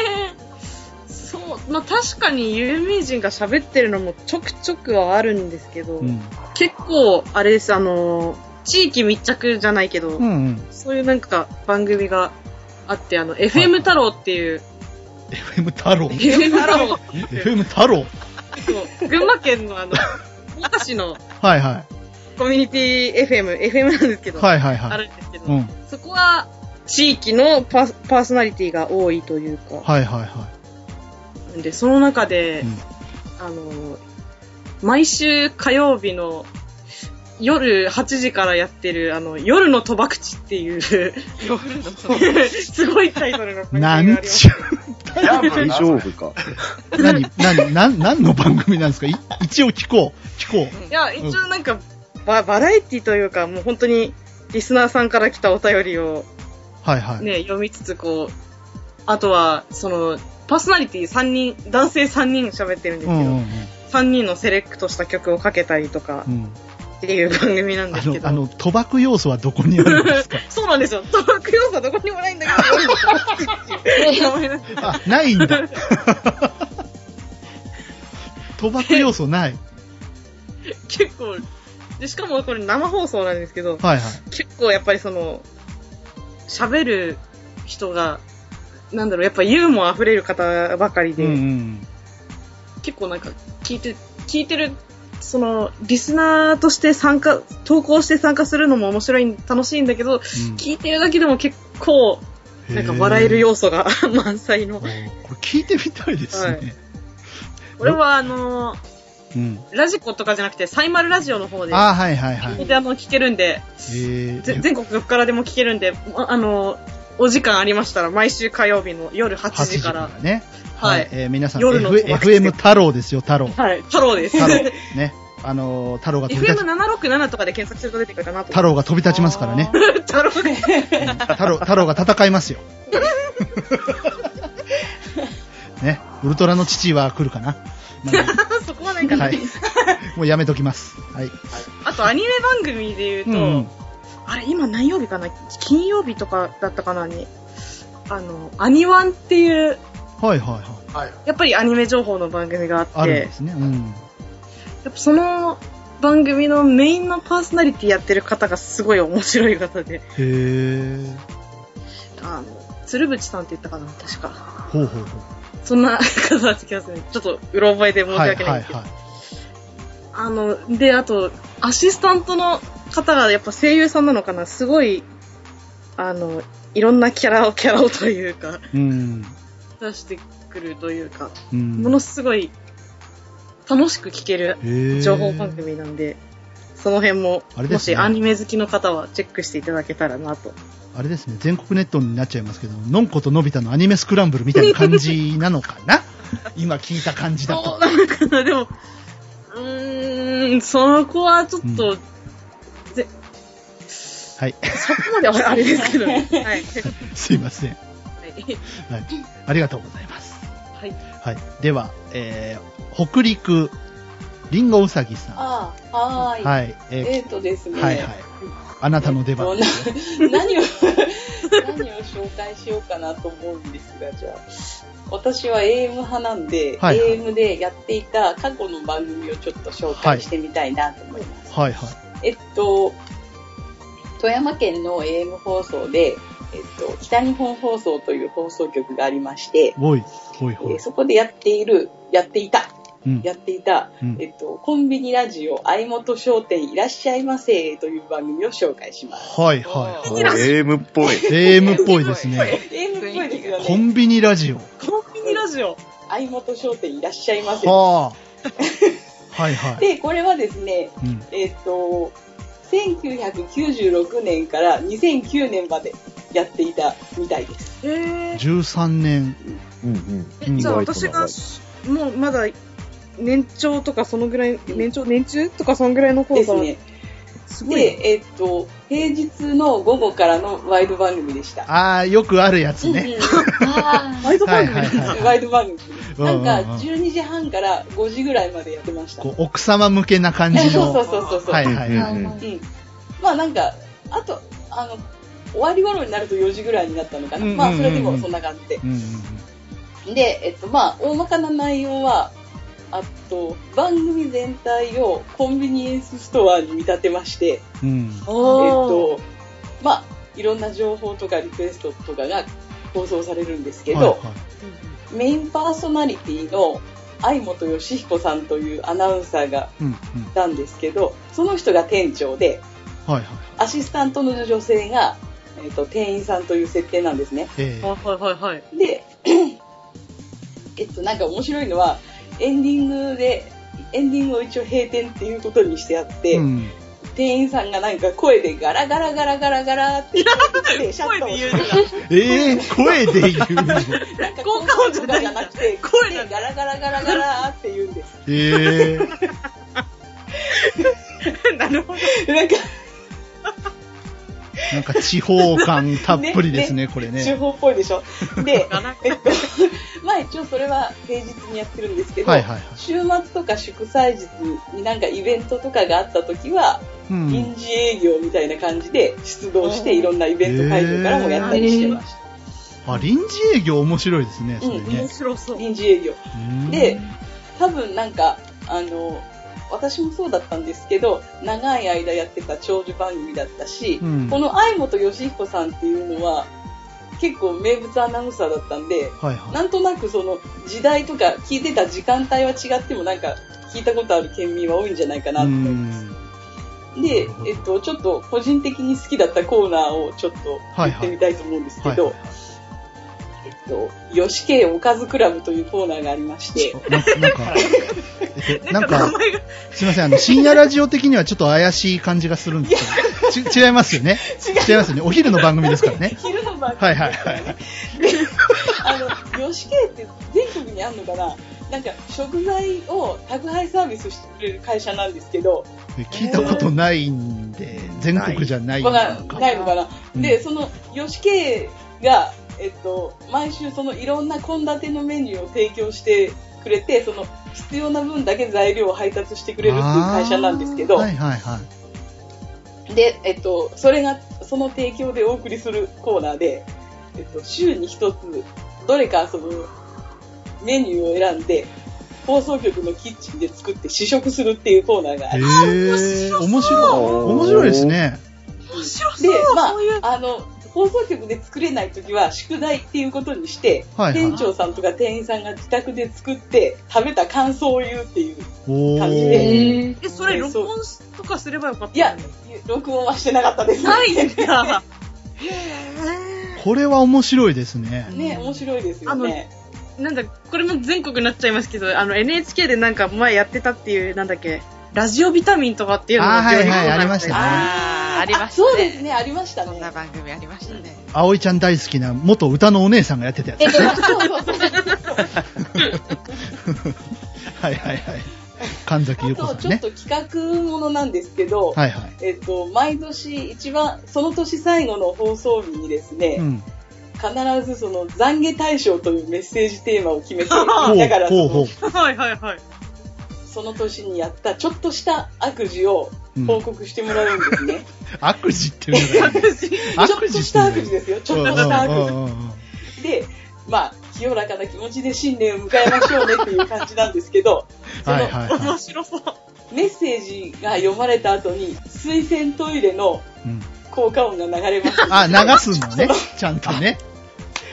そう、まあ確かに有名人が喋ってるのもちょくちょくはあるんですけど、うん。結構、あれです、あの、地域密着じゃないけど、うんうん。そういうなんか番組があって、あの、FM 太郎っていう、FM 太郎？FM 太郎 FM 太郎？そう群馬県のあの、太田市のはいはコミュニティ FM、FM なんですけい。ど、はいはいはい。あるんですけど、うん。そこは地域のパーソナリティが多いというか、はいはいはで、その中で、い。うんあの、毎週火曜日の夜8時からやってる、あの、夜の賭博地っていう、すごいタイトルの番組があります大な丈夫か？何、何、何、何の番組なんですか？い一応聞こう。聞こいや、一応なんか、ババラエティというか、もう本当に、リスナーさんから来たお便りをう。はいはい。ね、読みつつ、こう、あとは、その、パーソナリティ3人、男性3人喋ってるんですけど、うんうんうん。3人のセレクトした曲をかけたりとかうんっていう番組なんであすけ、ど。のあの、賭博要素はどこにあるんですか？そうなんですよ。賭博要素はどこにもないんだけど、あ、ないんだ。賭博要素ない。結構、で、しかもこれ生放送なんですけど、はいはい。結構やっぱりその、喋る人が、なんだろう、やっぱユーモア溢れる方ばかりで、うんうん。結構なんか聞いて、聞いてる、その、リスナーとして参加、投稿して参加するのも面白い、楽しいんだけど、聞いてるだけでも結構、なんか笑える要素が 満載のこれ聞いてみたいですね。はいこれはあのーうん。ラジコとかじゃなくて、サイマルラジオの方で、はいはいはい。であの、聞けるんで、えー、ぜ全国どこからでも聞けるんで、ああの、お時間ありましたら、毎週火曜日の夜8 8時から、ね。はいえー皆さん、夜の F、FM 太郎ですよ、太郎。はい、太郎です。太郎。ね。あのー、太郎が飛び立ち、FM767 とかで検索すると出てくるかなと。太郎が飛び立ちますからね。太郎が。太郎、太郎が戦いますよ。ね。ウルトラの父は来るかな。ま そこはないかな。あはい。もうやめときます。はい。あと、アニメ番組で言うと、うんあれ、今何曜日かな金曜日とかだったかなに、あの、アニワンっていう、はいはいはい。はい。やっぱりアニメ情報の番組があって、あるんですね。うん。やっぱその番組のメインのパーソナリティやってる方がすごい面白い方で、へー。あの、鶴渕さんって言ったかな確か。ほうほうほそんな方だった気がする。ちょっと、うろ覚えで申う。しはい訳ないんですけど。はいはい。あの、で、あと、アシスタントの方がやっぱ声優さんなのかなすごい、あの、いろんなキャラを、キャラをというか、うん。出してくるというか、うん。ものすごい楽しく聞ける情報番組なんで、その辺も、ねもしアニメ好きの方はチェックしていただけたらなと。あれですね、全国ネットになっちゃいますけど、のんことのび太のアニメスクランブルみたいな感じなのかな？今聞いた感じだと。でも、うーん、そこはちょっと、ぜはい。そこまではあれですけどね。はい。すいません。はい。はい。ありがとうございます。はい。はい。では、えー、北陸、りんごうさぎさん。ああ、はーい。はい。ええーとですね。ーはいはい。あなたの出番何を、何を紹介しようかなと思うんですが、じゃあ、私は AM 派なんで、はいはい AM でやっていた過去の番組をちょっと紹介してみたいなと思います。はいはい。えっと、富山県の AM 放送で、えっと、北日本放送という放送局がありまして、おい、ほいほいえー。そこでやっている、やっていた、うん。やっていた、うんえっと、コンビニラジオ、相本商店いらっしゃいませという番組を紹介します。はいはいはい。AM っぽい。AM っぽいですね。AM っぽいですよね。コンビニラジオ。コンビニラジオ。相本商店いらっしゃいませ。はあ。はいはい。で、これはですね、うん。えっと、1996年から2009年までやっていたみたいです。へー。13年。うんうん。うんじゃあ私が、もうまだ、年長とかそのぐらい、年長、年中とかそのぐらいの頃から、ですね。すごいね。で、えっと、平日の午後からのワイド番組でした。ああ、よくあるやつね。あワイド番組はいはいはいワイド番組。なんか、うんうんうん12時半から5時ぐらいまでやってました。奥様向けな感じの。そうそうそうそう。はいはいあ。はい。うん。まあなんか、あと、あの、終わり頃になると4時ぐらいになったのかな。まあ、それでもそんな感じで。で、えっと、まあ、大まかな内容は、あと、番組全体をコンビニエンスストアに見立てまして、うん。えっ。と、まあ、いろんな情報とかリクエストとかが放送されるんですけど、はいはいメインパーソナリティの相本義彦さんというアナウンサーがうんうん。いたんですけど、その人が店長で、はいはい。アシスタントの女性が、えっと、店員さんという設定なんですね。ええはいはいはいはい。で、えっと、なんか面白いのは、エンディングで、エンディングを一応閉店っていうことにしてあって、うん。店員さんがなんか声でガラガラガラガラガラって言って、シャッターを声で言う閉めたええ声で言うの。なんか効果音じゃなくて、声でガラガラガラガラって言うんです。ええ なるほど。なんか、なんか地方感たっぷりですね、これ地ね。方っぽいでしょ。で、えっと、まあは一応それは平日にやってるんですけど、はいはいはい。週末とか祝祭日になんかイベントとかがあった時は、うん臨時営業みたいな感じで出動していろんなイベント会場からもやったりしてました。あ、臨時営業面白いですね、それうんね面。白そう。臨時営業。うんで、多分なんか、あの、私もそうだったんですけど、長い間やってた長寿番組だったし、うんこの相本義彦さんっていうのは、結構名物アナウンサーだったんで、はいはい。なんとなくその時代とか聞いてた時間帯は違ってもなんか聞いたことある県民は多いんじゃないかなうと思います。ん。で、えっと、ちょっと個人的に好きだったコーナーをちょっと言ってみたいと思うんですけど、はいはいはい。と、吉系おかずクラブというコーナーがありまして、なんか、なんか、えっとなん名か、すいません、あの、深夜ラジオ的にはちょっと怪しい感じがするんですけど、ち違いますよね。違います。よね。お昼の番組ですからね。昼の番組。はいはいはい。で、あの、吉系って全国にあんのかな？なんか食材を宅配サービスしてくれる会社なんですけど、聞いたことないんで、全国じゃないのわかんか。ないのかな、うんで、その吉系が、えっと、毎週そのいろんな献立のメニューを提供してくれて、その必要な分だけ材料を配達してくれるっていう会社なんですけど、はいはいはい。で、えっと、それが、その提供でお送りするコーナーで、えっと、週に一つ、どれかその、メニューを選んで、放送局のキッチンで作って試食するっていうコーナーがあへりー、面白い。面白いですね。面白そう。で、まそういう。あ、あの、放送局で作れないときは宿題っていうことにして、はいはい店長さんとか店員さんが自宅で作って食べた感想を言うっていう。お感じでー。え、それ録音とかすればよかったいや、録音はしてなかったです。ないんだ。これは面白いですね。ね、面白いですよね。なんだ、これも全国になっちゃいますけど、あの NHK でなんか前やってたっていう、なんだっけ、ラジオビタミンとかっていうのがありましたねありましたね。そうですね、ありましたね。そんな番組ありましたね。葵ちゃん大好きな元歌のお姉さんがやってたやつ。えっと、そうそうそう。はいはいはい。神崎優子あと、さんね。ちょっと企画ものなんですけど、はいはい。えっと、毎年一番、その年最後の放送日にですね、うん。必ずその懺悔大賞というメッセージテーマを決めて、だからそのう。はいはいはい。その年にやったちょっとした悪事をうん報告してもらうんですね。悪事っていうのがいいね。ちょっとした悪事ですよ。ちょっとした悪事。で、まあ、清らかな気持ちで新年を迎えましょうねっていう感じなんですけど、そのはいはいは面白そう。メッセージが読まれた後に、水洗トイレの効果音が流れます。あ、流すのね。ちゃんとね。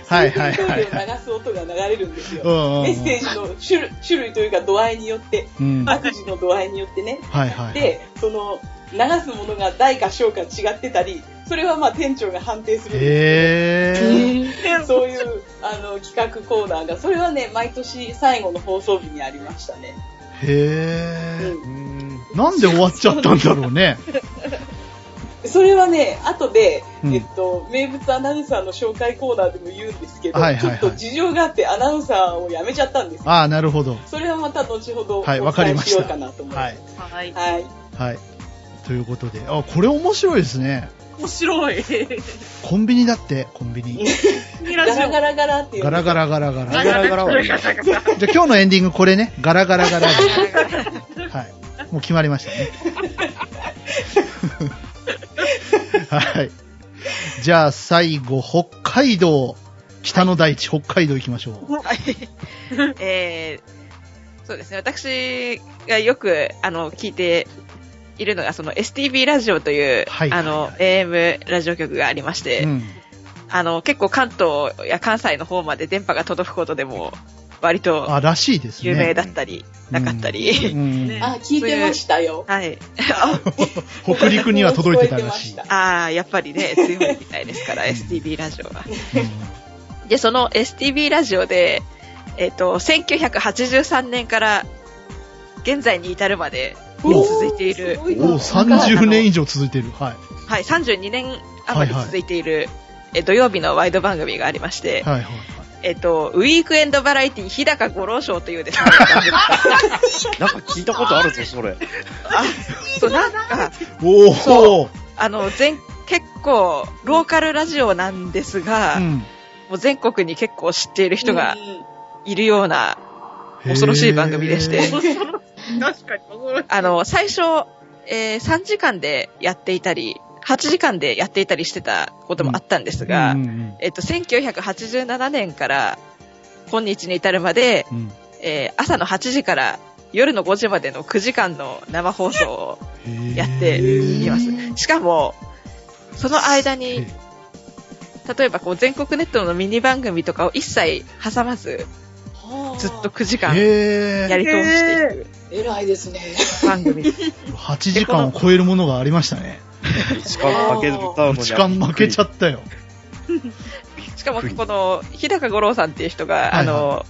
はいはいはい流す音が流れるんですよ。メッセージの種類種類というか度合いによって、うん。はい悪事の度合いによってね。はい。で、その、流すものが大か小か違ってたり、それはまあ店長が判定するんですへー。そういうあの企画コーナーが、それはね、毎年最後の放送日にありましたね。へー。うんなんで終わっちゃったんだろうね。それはね、後で、うんえっと、名物アナウンサーの紹介コーナーでも言うんですけど、はいはいはいちょっと事情があってアナウンサーを辞めちゃったんですよ。ああ、なるほど。それはまた後ほどおはいわかり伝えましたしようかなと思います。はい。はい。はい。はい。ということで、あ、これ面白いですね。面白い。コンビニだって、コンビニ。ガラガラガラっていう。ガラガラガラガラ。ガラガラはいいじゃあ今日のエンディングこれね、ガラガラガラで。はい。もう決まりましたね。はい。じゃあ最後、北海道、北の大地、北海道行きましょう。はい。えー、そうですね。私がよく、あの、聞いているのが、その STB ラジオという、はいあの、AM ラジオ局がありまして、うん。あの、結構関東や関西の方まで電波が届くことでも、割とあ、らしいですね。有名だったり、なかったり。うんねあ、聞いてましたよ。はい。北陸には届いてたらしいああ、やっぱりね、強いみたいですから、STB ラジオは。うんで、その STB ラジオで、えっ、と、1983年から現在に至るまで続いているおお、30年以上続いてる。はい。はい、32年余り続いている、え土曜日のワイド番組がありまして、はいはい。えっ、と、ウィークエンドバラエティ日高五郎賞というですね、なんか聞いたことあるぞ、それ。あ、そう、なんか、おあの、全、結構、ローカルラジオなんですが、うん。もう全国に結構知っている人がうん。いるような恐ろしい番組でして。確かに、あの、最初、えー3時間でやっていたり、8時間でやっていたりしてたこともあったんですが、うんうんえっと、1987年から今日に至るまで、うんえー朝の8時から夜の5時までの9時間の生放送をやっています。しかも、その間に、例えばこう全国ネットのミニ番組とかを一切挟まず、ずっと9時間へやり通していく偉いですね。番組。8時間を超えるものがありましたね。時間負けたのに。時間負けちゃったよ。しかもこの、日高五郎さんっていう人が、はいはいあの、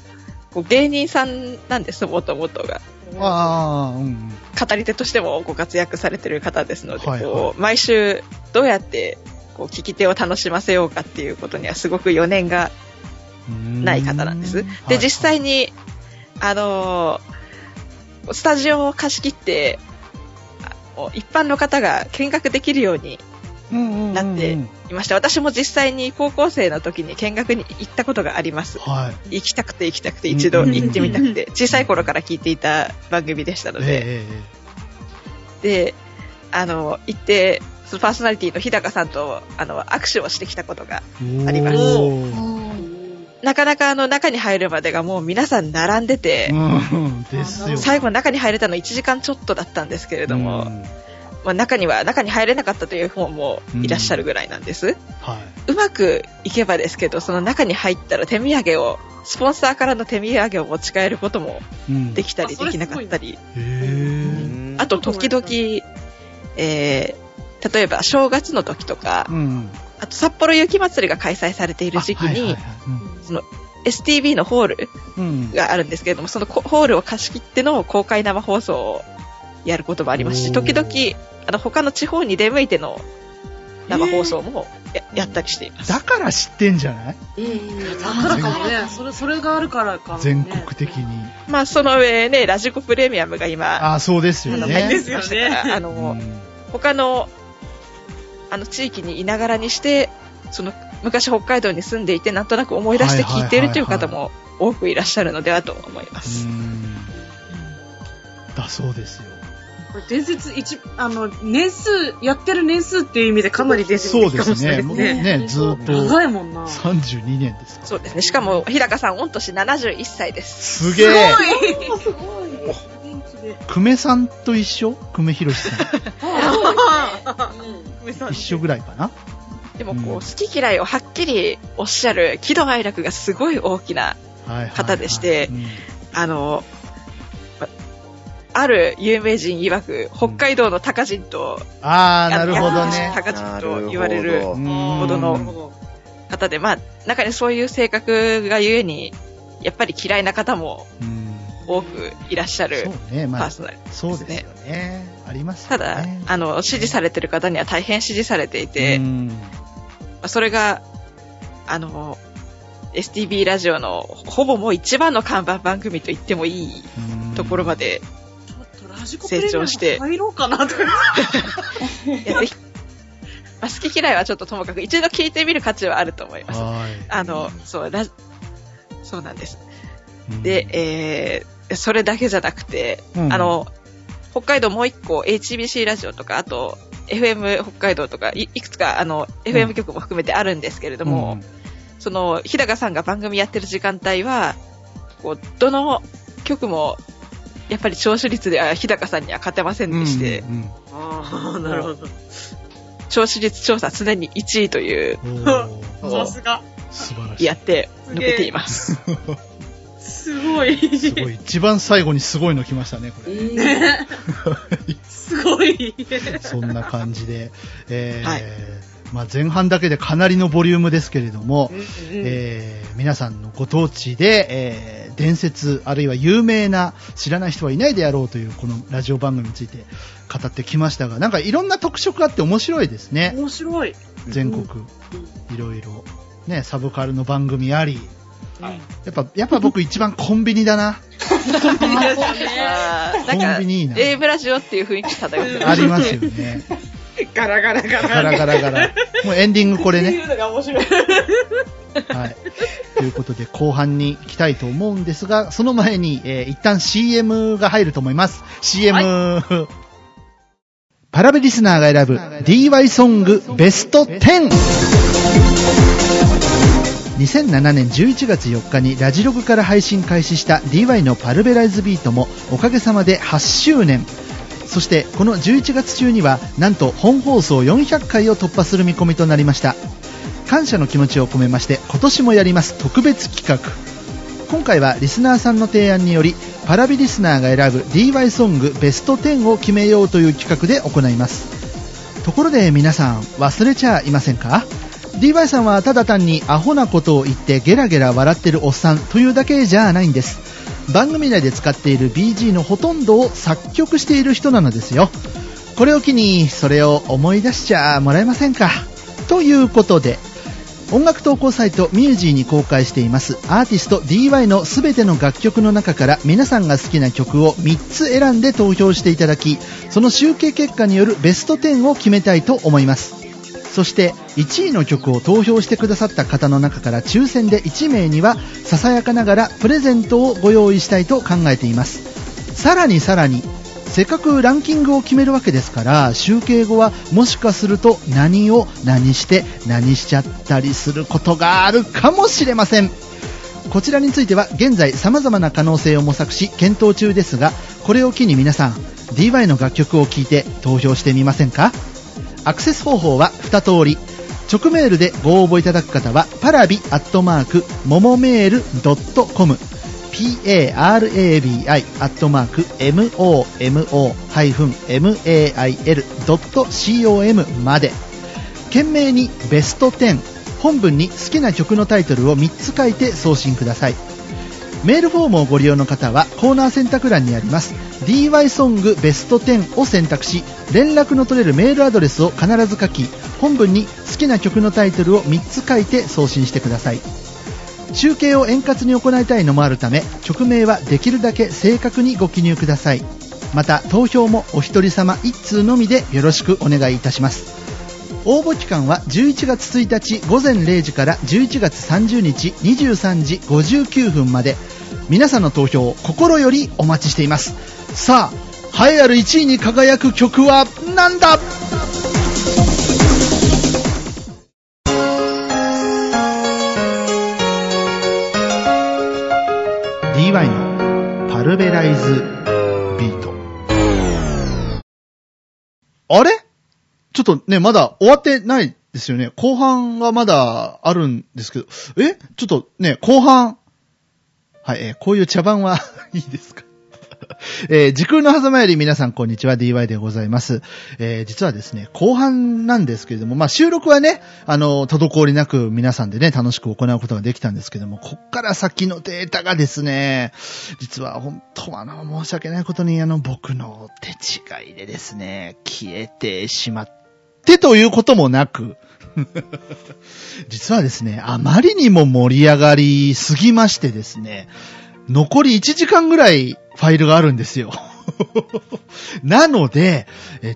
芸人さんなんです、もともとが。ああ、うんうん。語り手としてもご活躍されてる方ですので、はいはいこう毎週どうやってこう聞き手を楽しませようかっていうことにはすごく余念がない方なんです。で、実際に、に、あのースタジオを貸し切って、一般の方が見学できるようになっていました。私も実際に高校生の時に見学に行ったことがあります。はい。行きたくて行きたくて一度行ってみたくて、小さい頃から聞いていた番組でしたのええで、ええ。で、あの、行って、そのパーソナリティの日高さんと、あの、握手をしてきたことが、ええありますなかなかあの、中に入るまでがもう皆さん並んでて、うん、ですよ。最後中に入れたの1時間ちょっとだったんですけれども、うんまあ、中には、中に入れなかったという方もいらっしゃるぐらいなんです。はい。うまくいけばですけど、その中に入ったら手土産を、スポンサーからの手土産を持ち帰ることもうん。できたりできなかったり、へえ。あと時々、えー、例えば正月の時とか、うん。あと札幌雪まつりが開催されている時期にその STB のホールうんうん。があるんですけれども、そのこホールを貸し切っての公開生放送をやることもありますし、時々、あの、他の地方に出向いての生放送もや,、やったりしています。だから知ってんじゃない？うん。だからかもね。それ、それがあるからかもね。全国的に。まあ、その上ね、ラジコプレミアムが今、ああ、そうですよあのね。入ってきましたから、あうの、ん他の、あの、地域にいながらにして、その、昔北海道に住んでいて、なんとなく思い出して聞いているという方も多くいらっしゃるのではと思います。うんだそうですよ。これ伝説一、あの、年数、やってる年数っていう意味でかなり伝説そう的かもしれですね。もうないですね。ね、ずっと長いもんな。す32年ですか。そうですね。しかも、日高さん、御年71歳です。すげえ。ごいすごい。久米さんと一緒？久米宏さん。一緒ぐらいかな。でも、こう、うん。好き嫌いをはっきりおっしゃる喜怒哀楽がすごい大きな、方でしてうん。あの、まある有名人曰く、北海道の高人と、ああ、なるほどね。高人と言われるほど。の方で、まあ、中にそういう性格がゆえに、やっぱり嫌いな方もうん。多くいらっしゃるそうね、パまあ、ーソナリティそうですよね。ありますね。だ、あの、支持されてる方には大変支持されていて、それが、あの、STB ラジオのほぼもう一番の看板番組と言ってもいいうんところまで、ちょっとラジコプレミアム成長して入ろうかなとか。いやぜひまあ、好き嫌いはちょっとともかく一度聞いてみる価値はあると思います。はい。あの、そう、ラそうなんです。うんで、えー、それだけじゃなくて、うんあの、北海道もう一個 HBC ラジオとか、あと FM 北海道とかい、いくつかあの、FM 局も含めてあるんですけれども、その、日高さんが番組やってる時間帯は、こう、どの曲も、やっぱり聴取率では日高さんには勝てませんでして、うんうんああ、なるほど。聴取率調査常に1位という、さすが。素晴らしい。やって、抜けています。すごい。すごい。一番最後にすごいの来ましたね、これ。ねすごい。そんな感じで。えーはいまあ、前半だけでかなりのボリュームですけれども、うんうんえー皆さんのご当地で、えー伝説、あるいは有名な知らない人はいないであろうというこのラジオ番組について語ってきましたが、なんかいろんな特色あって面白いですね。面白い。全国、いろいろ。ね、サブカルの番組あり。やっぱ、やっぱ僕一番コンビニだな。あーなんコンかビニいいな、A ブラジオっていう雰囲気漂ってます ありますよね。ガラガラガラ。ガラガラガラ。もうエンディングこれね。っていうのが面白い。はい。ということで、後半に行きたいと思うんですが、その前に、えー一旦 CM が入ると思います。CM、パラベリスナーが選ぶ DY ソングベスト 10! 2007年11月4日にラジログから配信開始した DY のパルベライズビートもおかげさまで8周年そしてこの11月中にはなんと本放送400回を突破する見込みとなりました。感謝の気持ちを込めまして今年もやります特別企画。今回はリスナーさんの提案によりパラビリスナーが選ぶ DY ソングベスト10を決めようという企画で行います。ところで皆さん忘れちゃいませんか？DY さんはただ単にアホなことを言ってゲラゲラ笑ってるおっさんというだけじゃないんです。番組内で使っている BG のほとんどを作曲している人なのですよ。これを機にそれを思い出しちゃもらえませんか。ということで音楽投稿サイトミュージーに公開しています。アーティスト DY のすべての楽曲の中から皆さんが好きな曲を3つ選んで投票していただきその集計結果によるベスト10を決めたいと思います。そして1位の曲を投票してくださった方の中から抽選で1名にはささやかながらプレゼントをご用意したいと考えています。さらにさらにせっかくランキングを決めるわけですから集計後はもしかすると何を何して何しちゃったりすることがあるかもしれません。こちらについては現在様々な可能性を模索し検討中ですがこれを機に皆さん DY の楽曲を聴いて投票してみませんか？アクセス方法は2通り。直メールでご応募いただく方はパラビアットマークももメールドットコム parabi アットマーク momo-mail.com まで。懸命にベスト10本文に好きな曲のタイトルを3つ書いて送信ください。メールフォームをご利用の方はコーナー選択欄にあります。DY ソングベスト10を選択し連絡の取れるメールアドレスを必ず書き本文に好きな曲のタイトルを3つ書いて送信してください。集計を円滑に行いたいのもあるため曲名はできるだけ正確にご記入ください。また投票もお一人様1通のみでよろしくお願いいたします。応募期間は11月1日午前0時から11月30日23時59分まで。皆さんの投票を心よりお待ちしています。さあ栄えある1位に輝く曲は何だ？のパルベライズビートあれ？ちょっとね、まだ終わってないですよね。後半がまだあるんですけど。え？ちょっとね、後半。はい、えーこういう茶番は いいですか？えー時空の狭間より皆さんこんにちは、DY でございます。えー実はですね、後半なんですけれども、まあ収録はね、あの、滞りなく皆さんでね、楽しく行うことができたんですけども、こっから先のデータがですね、実は本当はあの、申し訳ないことにあの、僕の手違いでですね、消えてしまってということもなく、実はですね、あまりにも盛り上がりすぎましてですね、残り1時間ぐらいファイルがあるんですよ。なので、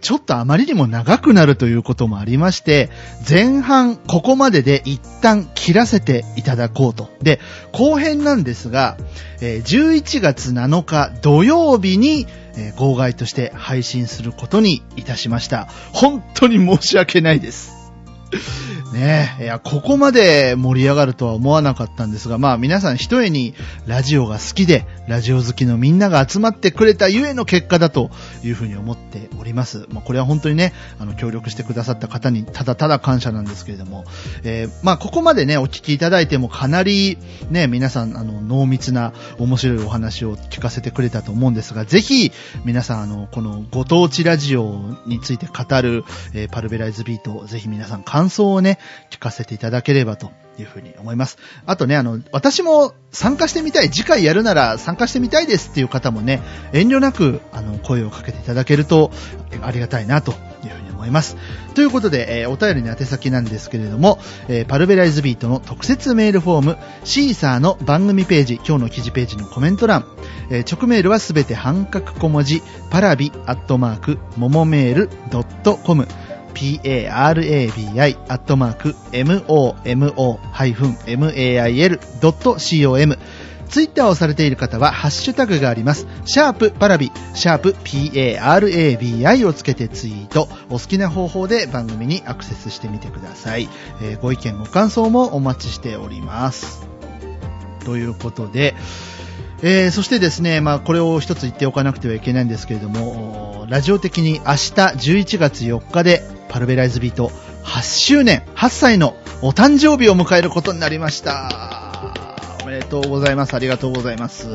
ちょっとあまりにも長くなるということもありまして、前半ここまでで一旦切らせていただこうと。で、後編なんですが、11月7日土曜日に、号外として配信することにいたしました。本当に申し訳ないです。ねえ、いや、ここまで盛り上がるとは思わなかったんですが、まあ皆さん一重にラジオが好きで、ラジオ好きのみんなが集まってくれたゆえの結果だというふうに思っております。まあこれは本当にね、あの、協力してくださった方にただただ感謝なんですけれども、えーまあここまでね、お聞きいただいてもかなりね、皆さん、あの、濃密な面白いお話を聞かせてくれたと思うんですが、ぜひ、皆さん、あの、このご当地ラジオについて語る、えーパルベライズビート、ぜひ皆さん感想をね、聞かせていただければというふうに思います。あとね、あの、私も参加してみたい、次回やるなら参加してみたいですっていう方もね、遠慮なく、あの、声をかけていただけると、ありがたいなというふうに思います。ということで、えーお便りの宛先なんですけれども、えーパルベライズビートの特設メールフォーム、シーサーの番組ページ、今日の記事ページのコメント欄、えー直メールはすべて半角小文字、パラビアットマーク、ももメールド parabi.momo-mail.com ツイッターをされている方は、ハッシュタグがあります。シャープパラビ、シャープ parabi をつけてツイート。お好きな方法で番組にアクセスしてみてください。えーご意見ご感想もお待ちしております。ということで、えーそしてですね、まあこれを一つ言っておかなくてはいけないんですけれども、ラジオ的に明日11月4日でパルベライズビート8周年、8歳のお誕生日を迎えることになりました。おめでとうございます。ありがとうございます。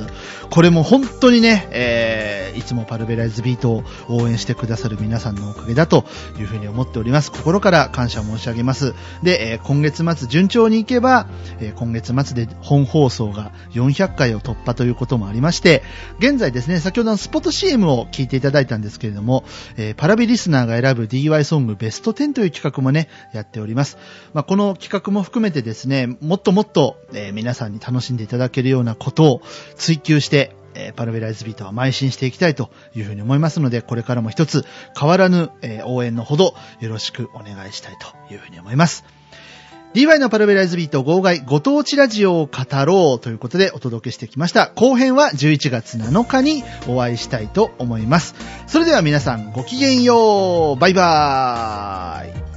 これも本当にね、えーいつもパルベライズビートを応援してくださる皆さんのおかげだというふうに思っております。心から感謝申し上げます。で、えー今月末順調にいけば、えー今月末で本放送が400回を突破ということもありまして、現在ですね、先ほどのスポット CM を聞いていただいたんですけれども、えーパラビリスナーが選ぶ DY ソングベスト10という企画もね、やっております。まあ、この企画も含めてですね、もっともっと、え皆さんに楽しんでいただけるようなことを追求して、えーパラベライズビートは邁進していきたいというふうに思いますので、これからも一つ変わらぬ、えー応援のほどよろしくお願いしたいというふうに思います。DY のパルベライズビート号外ご当地ラジオを語ろうということでお届けしてきました。後編は11月7日にお会いしたいと思います。それでは皆さんごきげんよう。バイバーイ。